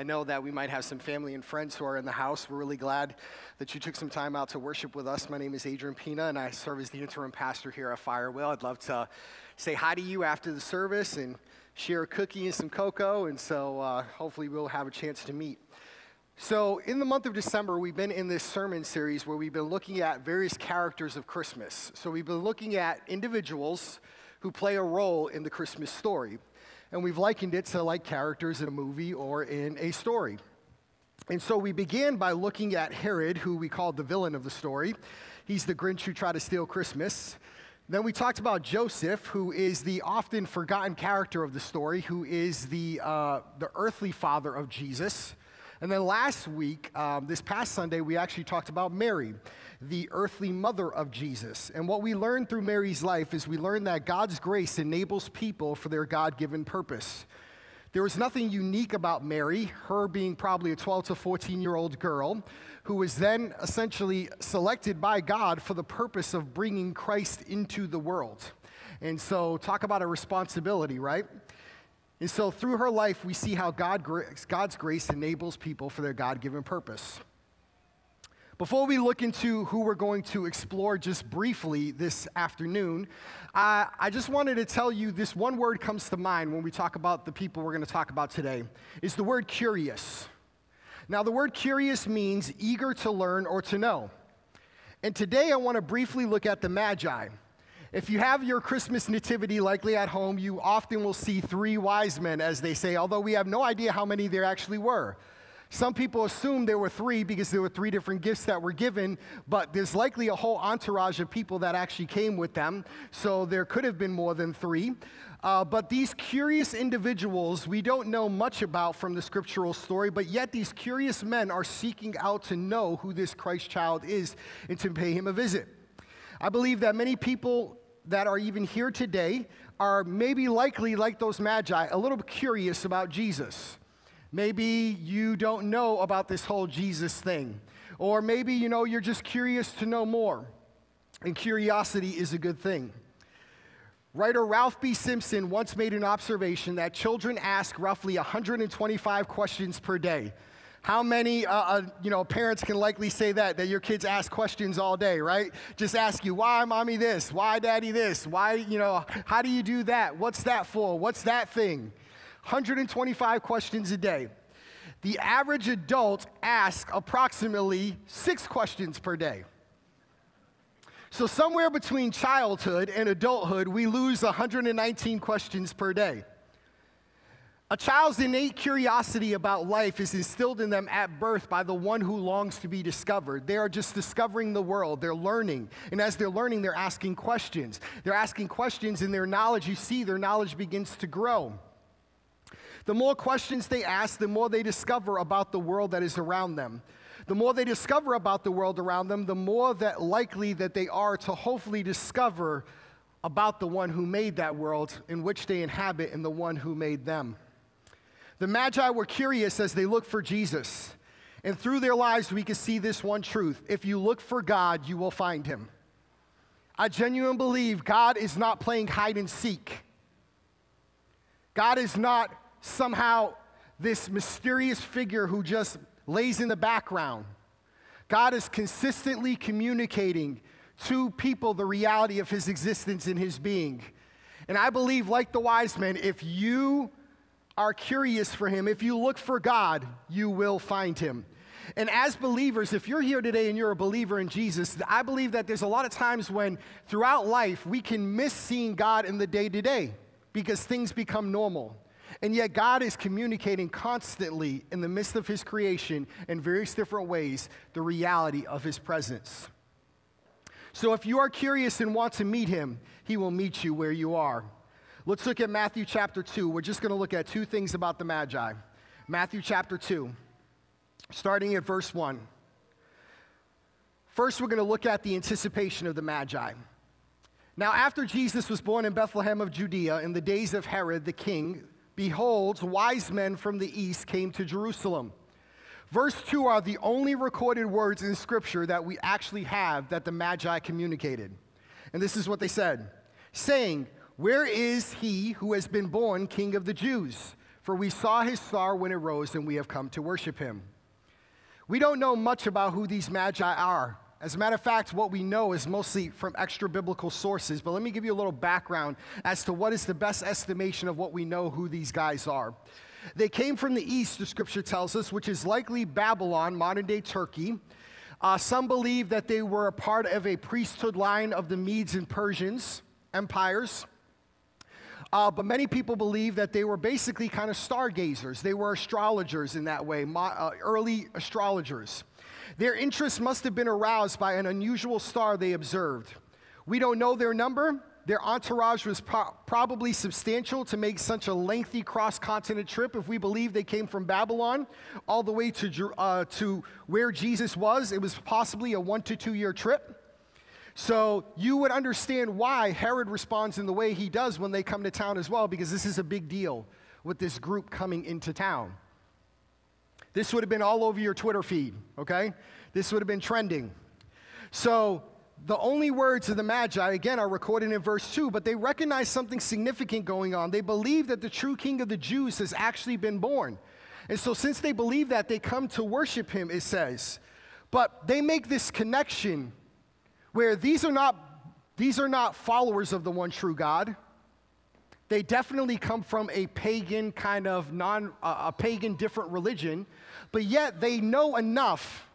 I know that we might have some family and friends who are in the house. We're really glad that you took some time out to worship with us. My name is Adrian Pina, and I serve as the interim pastor here at Firewheel. I'd love to say hi to you after the service and share a cookie and some cocoa, and so uh, hopefully we'll have a chance to meet. So, in the month of December, we've been in this sermon series where we've been looking at various characters of Christmas. So, we've been looking at individuals who play a role in the Christmas story and we've likened it to like characters in a movie or in a story. And so we began by looking at Herod, who we called the villain of the story. He's the Grinch who tried to steal Christmas. Then we talked about Joseph, who is the often forgotten character of the story, who is the, uh, the earthly father of Jesus. And then last week, um, this past Sunday, we actually talked about Mary, the earthly mother of Jesus. And what we learned through Mary's life is we learned that God's grace enables people for their God given purpose. There was nothing unique about Mary, her being probably a 12 to 14 year old girl, who was then essentially selected by God for the purpose of bringing Christ into the world. And so, talk about a responsibility, right? And so, through her life, we see how God, God's grace enables people for their God given purpose. Before we look into who we're going to explore just briefly this afternoon, I just wanted to tell you this one word comes to mind when we talk about the people we're going to talk about today is the word curious. Now, the word curious means eager to learn or to know. And today I want to briefly look at the Magi. If you have your Christmas nativity likely at home, you often will see three wise men, as they say, although we have no idea how many there actually were. Some people assume there were three because there were three different gifts that were given, but there's likely a whole entourage of people that actually came with them, so there could have been more than three. Uh, but these curious individuals we don't know much about from the scriptural story, but yet these curious men are seeking out to know who this Christ child is and to pay him a visit. I believe that many people that are even here today are maybe likely, like those magi, a little curious about Jesus. Maybe you don't know about this whole Jesus thing. Or maybe, you know, you're just curious to know more. And curiosity is a good thing. Writer Ralph B. Simpson once made an observation that children ask roughly 125 questions per day. How many, uh, uh, you know, parents can likely say that, that your kids ask questions all day, right? Just ask you, why mommy this? Why daddy this? Why, you know, how do you do that? What's that for? What's that thing? 125 questions a day. The average adult asks approximately six questions per day. So, somewhere between childhood and adulthood, we lose 119 questions per day. A child's innate curiosity about life is instilled in them at birth by the one who longs to be discovered. They are just discovering the world, they're learning. And as they're learning, they're asking questions. They're asking questions, and their knowledge, you see, their knowledge begins to grow. The more questions they ask, the more they discover about the world that is around them. The more they discover about the world around them, the more that likely that they are to hopefully discover about the one who made that world in which they inhabit and the one who made them. The Magi were curious as they looked for Jesus. And through their lives, we can see this one truth if you look for God, you will find him. I genuinely believe God is not playing hide and seek. God is not somehow this mysterious figure who just lays in the background. God is consistently communicating to people the reality of his existence and his being. And I believe, like the wise men, if you are curious for Him, if you look for God, you will find Him. And as believers, if you're here today and you're a believer in Jesus, I believe that there's a lot of times when throughout life we can miss seeing God in the day to day because things become normal. And yet, God is communicating constantly in the midst of His creation in various different ways the reality of His presence. So, if you are curious and want to meet Him, He will meet you where you are. Let's look at Matthew chapter 2. We're just going to look at two things about the Magi. Matthew chapter 2, starting at verse 1. First, we're going to look at the anticipation of the Magi. Now, after Jesus was born in Bethlehem of Judea in the days of Herod the king, behold, wise men from the east came to Jerusalem. Verse 2 are the only recorded words in Scripture that we actually have that the Magi communicated. And this is what they said saying, where is he who has been born king of the Jews? For we saw his star when it rose, and we have come to worship him. We don't know much about who these magi are. As a matter of fact, what we know is mostly from extra biblical sources, but let me give you a little background as to what is the best estimation of what we know who these guys are. They came from the east, the scripture tells us, which is likely Babylon, modern day Turkey. Uh, some believe that they were a part of a priesthood line of the Medes and Persians empires. Uh, but many people believe that they were basically kind of stargazers. They were astrologers in that way, uh, early astrologers. Their interest must have been aroused by an unusual star they observed. We don't know their number. Their entourage was pro- probably substantial to make such a lengthy cross continent trip if we believe they came from Babylon all the way to, uh, to where Jesus was. It was possibly a one to two year trip. So you would understand why Herod responds in the way he does when they come to town as well, because this is a big deal with this group coming into town. This would have been all over your Twitter feed, okay? This would have been trending. So the only words of the Magi, again, are recorded in verse 2, but they recognize something significant going on. They believe that the true king of the Jews has actually been born. And so, since they believe that, they come to worship him, it says. But they make this connection where these are not, these are not followers of the one true God. They definitely come from a pagan kind of non, uh, a pagan different religion, but yet they know enough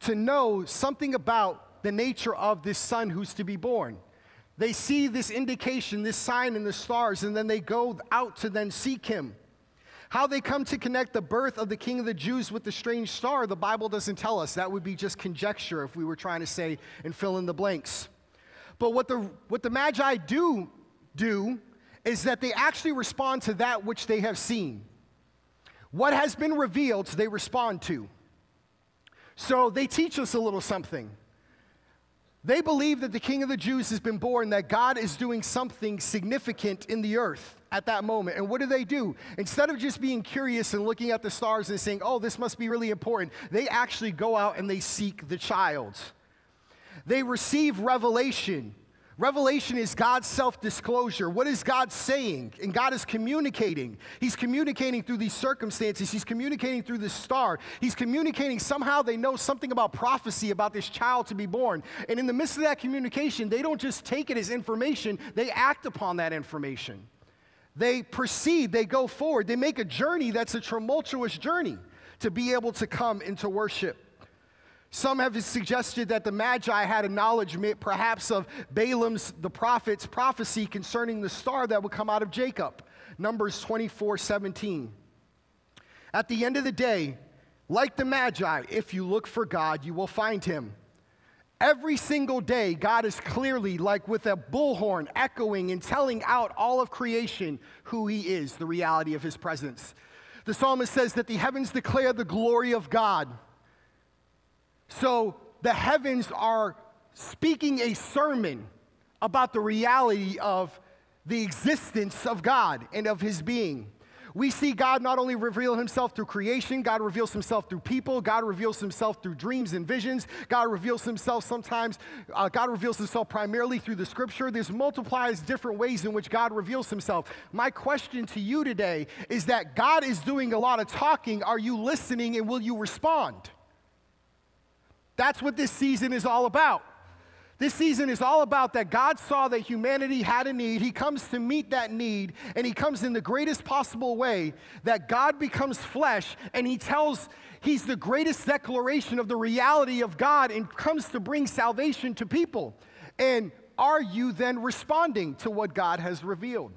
to know something about the nature of this son who's to be born. They see this indication, this sign in the stars, and then they go out to then seek him. How they come to connect the birth of the king of the Jews with the strange star, the Bible doesn't tell us. That would be just conjecture if we were trying to say and fill in the blanks. But what the, what the Magi do do is that they actually respond to that which they have seen. What has been revealed, they respond to. So they teach us a little something. They believe that the King of the Jews has been born, that God is doing something significant in the earth at that moment. And what do they do? Instead of just being curious and looking at the stars and saying, oh, this must be really important, they actually go out and they seek the child. They receive revelation. Revelation is God's self disclosure. What is God saying? And God is communicating. He's communicating through these circumstances. He's communicating through this star. He's communicating. Somehow they know something about prophecy about this child to be born. And in the midst of that communication, they don't just take it as information, they act upon that information. They proceed, they go forward, they make a journey that's a tumultuous journey to be able to come into worship. Some have suggested that the Magi had a knowledge, perhaps, of Balaam's, the prophet's prophecy concerning the star that would come out of Jacob. Numbers 24 17. At the end of the day, like the Magi, if you look for God, you will find him. Every single day, God is clearly, like with a bullhorn, echoing and telling out all of creation who he is, the reality of his presence. The psalmist says that the heavens declare the glory of God so the heavens are speaking a sermon about the reality of the existence of God and of his being. We see God not only reveal himself through creation, God reveals himself through people, God reveals himself through dreams and visions, God reveals himself sometimes, uh, God reveals himself primarily through the scripture. There's multiplies different ways in which God reveals himself. My question to you today is that God is doing a lot of talking. Are you listening and will you respond? That's what this season is all about. This season is all about that God saw that humanity had a need. He comes to meet that need, and He comes in the greatest possible way that God becomes flesh, and He tells, He's the greatest declaration of the reality of God and comes to bring salvation to people. And are you then responding to what God has revealed?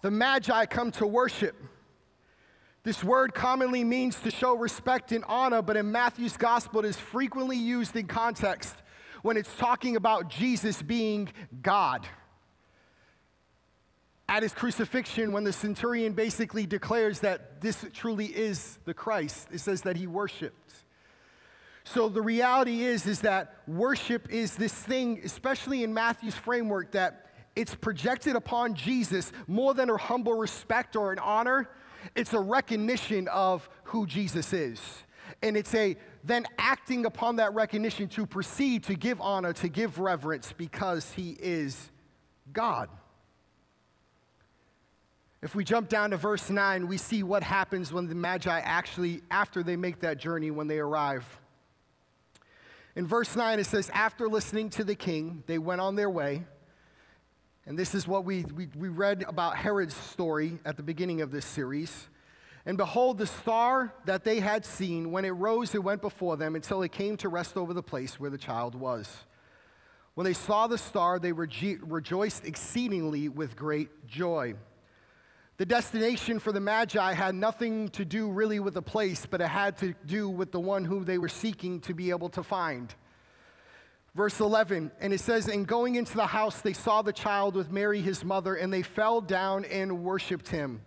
The Magi come to worship. This word commonly means to show respect and honor, but in Matthew's gospel, it is frequently used in context when it's talking about Jesus being God. At his crucifixion, when the centurion basically declares that this truly is the Christ, it says that he worshiped. So the reality is, is that worship is this thing, especially in Matthew's framework, that it's projected upon Jesus more than a humble respect or an honor it's a recognition of who Jesus is. And it's a then acting upon that recognition to proceed to give honor, to give reverence because he is God. If we jump down to verse 9, we see what happens when the Magi actually, after they make that journey, when they arrive. In verse 9, it says, After listening to the king, they went on their way. And this is what we, we, we read about Herod's story at the beginning of this series. And behold, the star that they had seen, when it rose, it went before them until it came to rest over the place where the child was. When they saw the star, they rejo- rejoiced exceedingly with great joy. The destination for the Magi had nothing to do really with the place, but it had to do with the one whom they were seeking to be able to find. Verse 11, and it says, In going into the house, they saw the child with Mary, his mother, and they fell down and worshiped him.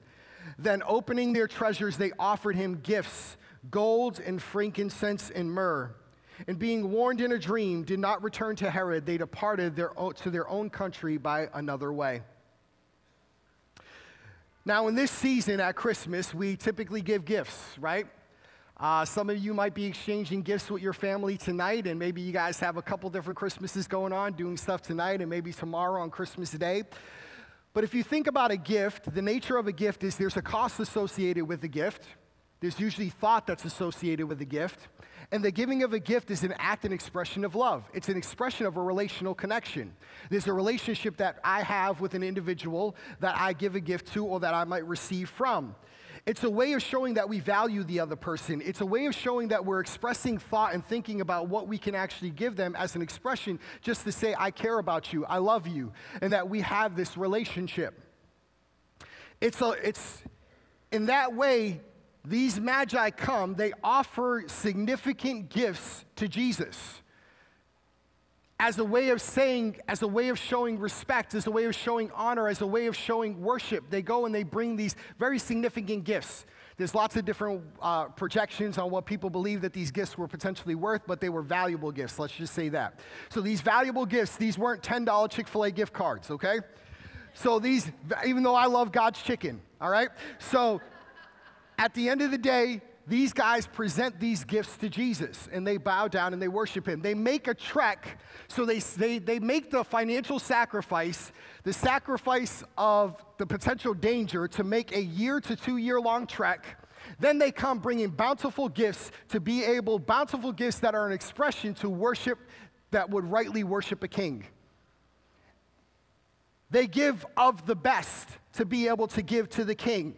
Then, opening their treasures, they offered him gifts gold and frankincense and myrrh. And being warned in a dream, did not return to Herod. They departed their own, to their own country by another way. Now, in this season at Christmas, we typically give gifts, right? Uh, some of you might be exchanging gifts with your family tonight, and maybe you guys have a couple different Christmases going on, doing stuff tonight and maybe tomorrow on Christmas Day. But if you think about a gift, the nature of a gift is there's a cost associated with the gift. There's usually thought that's associated with the gift. And the giving of a gift is an act and expression of love. It's an expression of a relational connection. There's a relationship that I have with an individual that I give a gift to or that I might receive from. It's a way of showing that we value the other person. It's a way of showing that we're expressing thought and thinking about what we can actually give them as an expression, just to say, I care about you, I love you, and that we have this relationship. It's, a, it's in that way, these magi come, they offer significant gifts to Jesus as a way of saying, as a way of showing respect, as a way of showing honor, as a way of showing worship. They go and they bring these very significant gifts. There's lots of different uh, projections on what people believe that these gifts were potentially worth, but they were valuable gifts. Let's just say that. So these valuable gifts, these weren't $10 Chick fil A gift cards, okay? So these, even though I love God's chicken, all right? So at the end of the day, these guys present these gifts to Jesus and they bow down and they worship him. They make a trek, so they, they, they make the financial sacrifice, the sacrifice of the potential danger to make a year to two year long trek. Then they come bringing bountiful gifts to be able, bountiful gifts that are an expression to worship that would rightly worship a king. They give of the best to be able to give to the king.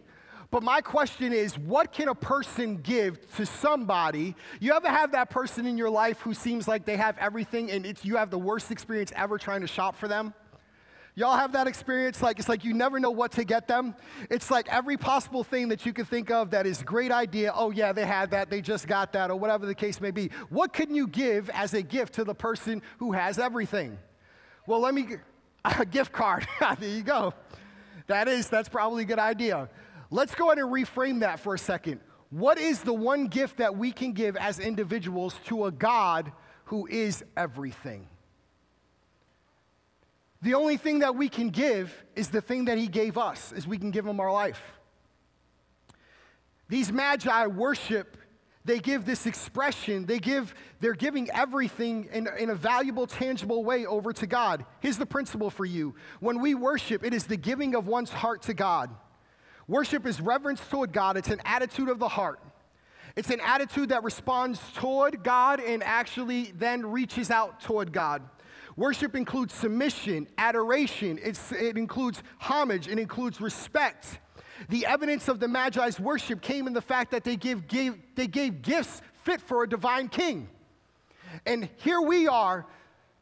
But my question is, what can a person give to somebody? You ever have that person in your life who seems like they have everything and it's, you have the worst experience ever trying to shop for them? Y'all have that experience? Like, it's like you never know what to get them. It's like every possible thing that you can think of that is great idea. Oh, yeah, they had that, they just got that, or whatever the case may be. What can you give as a gift to the person who has everything? Well, let me, a gift card. there you go. That is, that's probably a good idea. Let's go ahead and reframe that for a second. What is the one gift that we can give as individuals to a God who is everything? The only thing that we can give is the thing that he gave us, is we can give him our life. These magi worship, they give this expression, they give, they're giving everything in, in a valuable, tangible way over to God. Here's the principle for you. When we worship, it is the giving of one's heart to God. Worship is reverence toward God, it's an attitude of the heart. It's an attitude that responds toward God and actually then reaches out toward God. Worship includes submission, adoration, it's, it includes homage, it includes respect. The evidence of the Magi's worship came in the fact that they, give, gave, they gave gifts fit for a divine king. And here we are,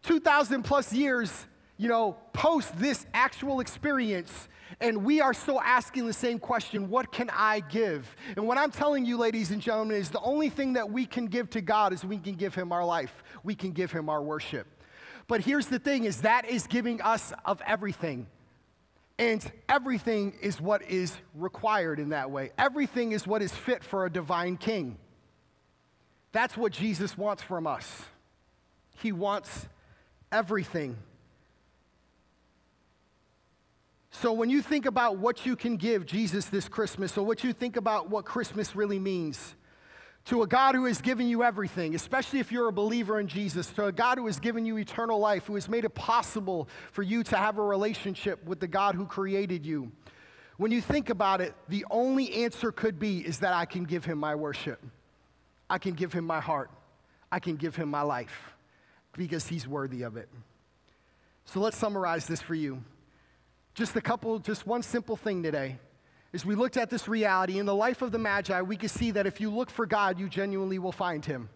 2,000 plus years, you know, post this actual experience, and we are still asking the same question what can I give? And what I'm telling you, ladies and gentlemen, is the only thing that we can give to God is we can give Him our life, we can give Him our worship. But here's the thing is that is giving us of everything. And everything is what is required in that way. Everything is what is fit for a divine king. That's what Jesus wants from us. He wants everything. So, when you think about what you can give Jesus this Christmas, or what you think about what Christmas really means, to a God who has given you everything, especially if you're a believer in Jesus, to a God who has given you eternal life, who has made it possible for you to have a relationship with the God who created you. When you think about it, the only answer could be is that I can give him my worship. I can give him my heart. I can give him my life because he's worthy of it. So let's summarize this for you. Just a couple, just one simple thing today. As we looked at this reality in the life of the Magi, we can see that if you look for God, you genuinely will find him.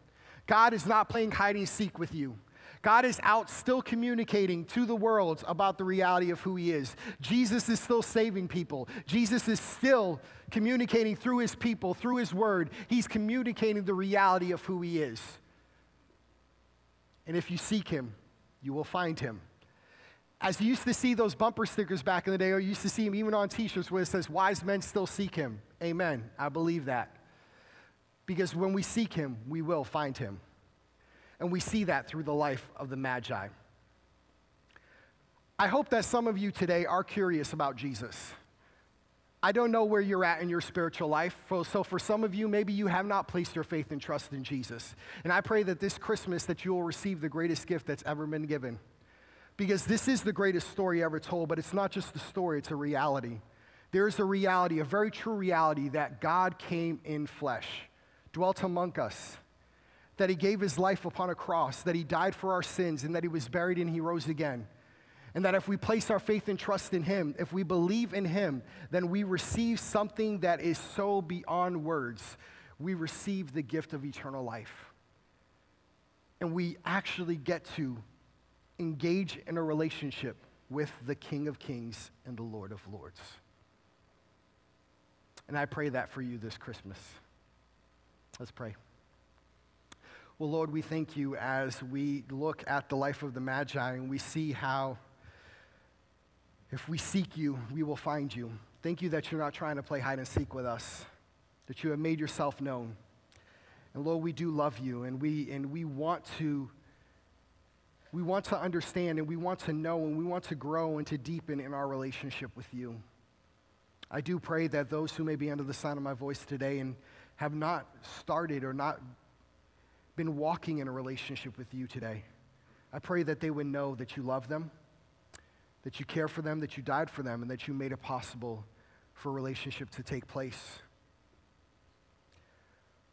God is not playing hide and seek with you. God is out still communicating to the world about the reality of who He is. Jesus is still saving people. Jesus is still communicating through His people, through His word. He's communicating the reality of who He is. And if you seek Him, you will find Him. As you used to see those bumper stickers back in the day, or you used to see them even on t shirts where it says, Wise men still seek Him. Amen. I believe that. Because when we seek Him, we will find Him. And we see that through the life of the Magi. I hope that some of you today are curious about Jesus. I don't know where you're at in your spiritual life. So, for some of you, maybe you have not placed your faith and trust in Jesus. And I pray that this Christmas that you will receive the greatest gift that's ever been given. Because this is the greatest story ever told, but it's not just a story, it's a reality. There is a reality, a very true reality, that God came in flesh, dwelt among us, that he gave his life upon a cross, that he died for our sins, and that he was buried and he rose again. And that if we place our faith and trust in him, if we believe in him, then we receive something that is so beyond words. We receive the gift of eternal life. And we actually get to engage in a relationship with the King of Kings and the Lord of Lords. And I pray that for you this Christmas. Let's pray. Well, Lord, we thank you as we look at the life of the Magi and we see how if we seek you, we will find you. Thank you that you're not trying to play hide and seek with us, that you have made yourself known. And Lord, we do love you and we, and we want to. We want to understand and we want to know and we want to grow and to deepen in our relationship with you. I do pray that those who may be under the sound of my voice today and have not started or not been walking in a relationship with you today. I pray that they would know that you love them, that you care for them, that you died for them, and that you made it possible for a relationship to take place.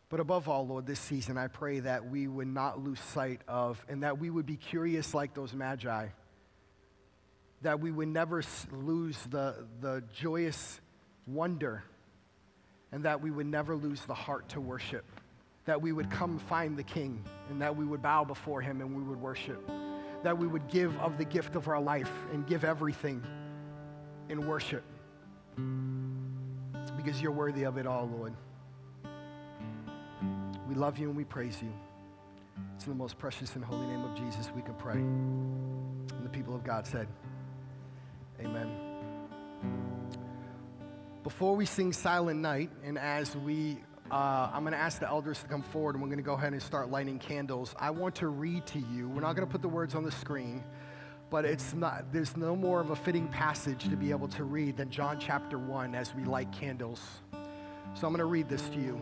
But above all, Lord, this season, I pray that we would not lose sight of, and that we would be curious like those magi, that we would never lose the, the joyous wonder, and that we would never lose the heart to worship that we would come find the King and that we would bow before him and we would worship. That we would give of the gift of our life and give everything in worship. Because you're worthy of it all, Lord. We love you and we praise you. It's in the most precious and holy name of Jesus we can pray. And the people of God said, Amen. Before we sing Silent Night, and as we uh, I'm going to ask the elders to come forward and we're going to go ahead and start lighting candles. I want to read to you. We're not going to put the words on the screen, but it's not, there's no more of a fitting passage to be able to read than John chapter 1 as we light candles. So I'm going to read this to you.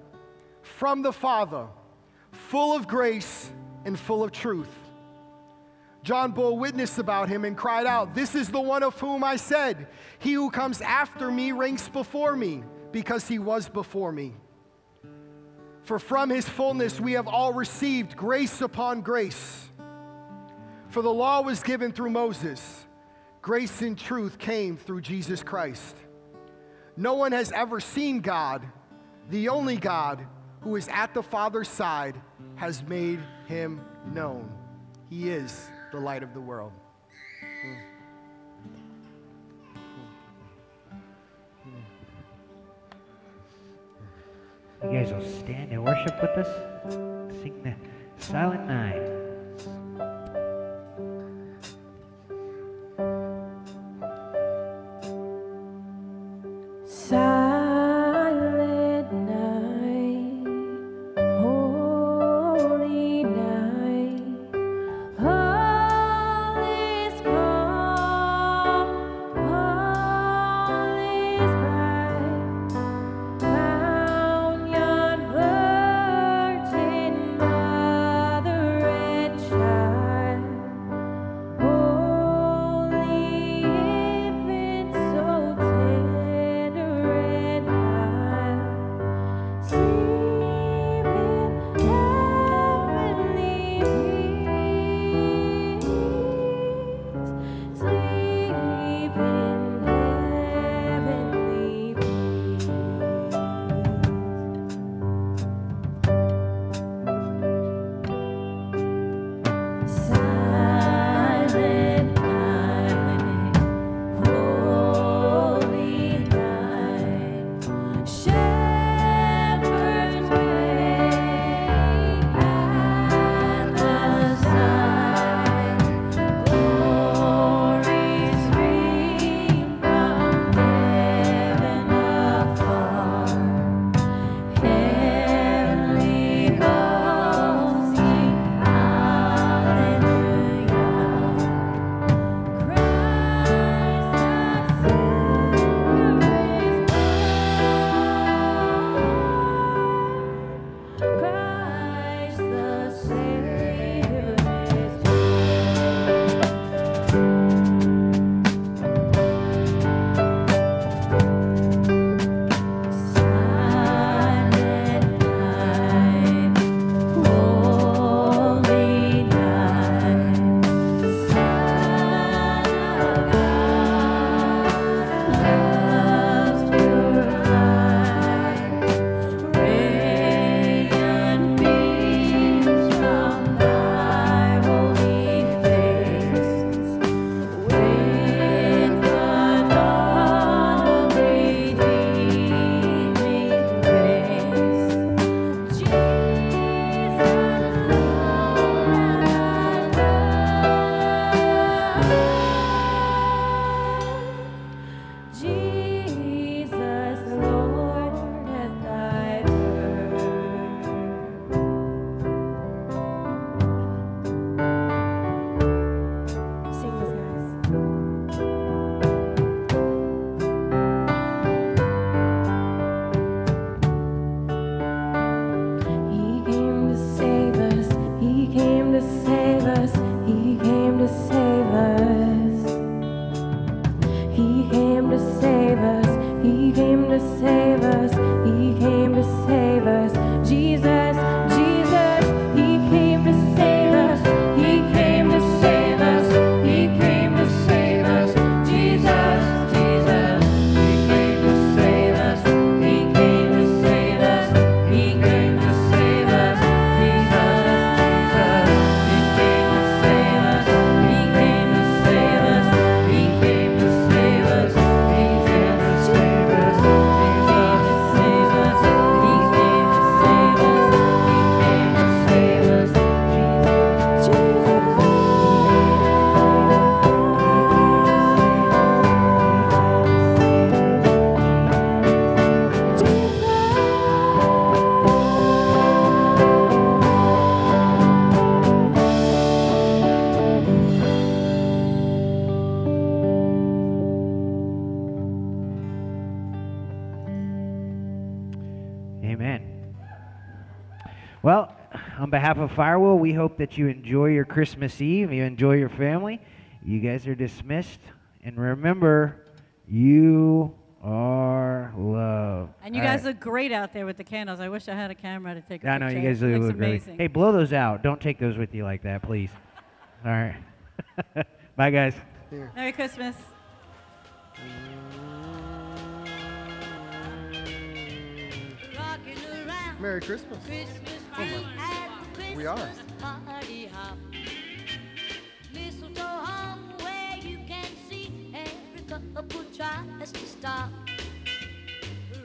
from the Father, full of grace and full of truth. John bore witness about him and cried out, This is the one of whom I said, He who comes after me ranks before me, because he was before me. For from his fullness we have all received grace upon grace. For the law was given through Moses, grace and truth came through Jesus Christ. No one has ever seen God, the only God who is at the Father's side has made him known. He is the light of the world. You guys will stand and worship with us. Sing the Silent Night. Firewheel, we hope that you enjoy your Christmas Eve, you enjoy your family. You guys are dismissed. And remember, you are loved. And you All guys right. look great out there with the candles. I wish I had a camera to take a I know you guys It do looks look really. amazing. Hey, blow those out. Don't take those with you like that, please. All right. Bye, guys. Merry Christmas. Merry Christmas. Christmas We are. tries to stop.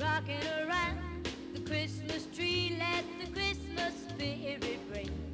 Rocking around the Christmas tree, let the Christmas spirit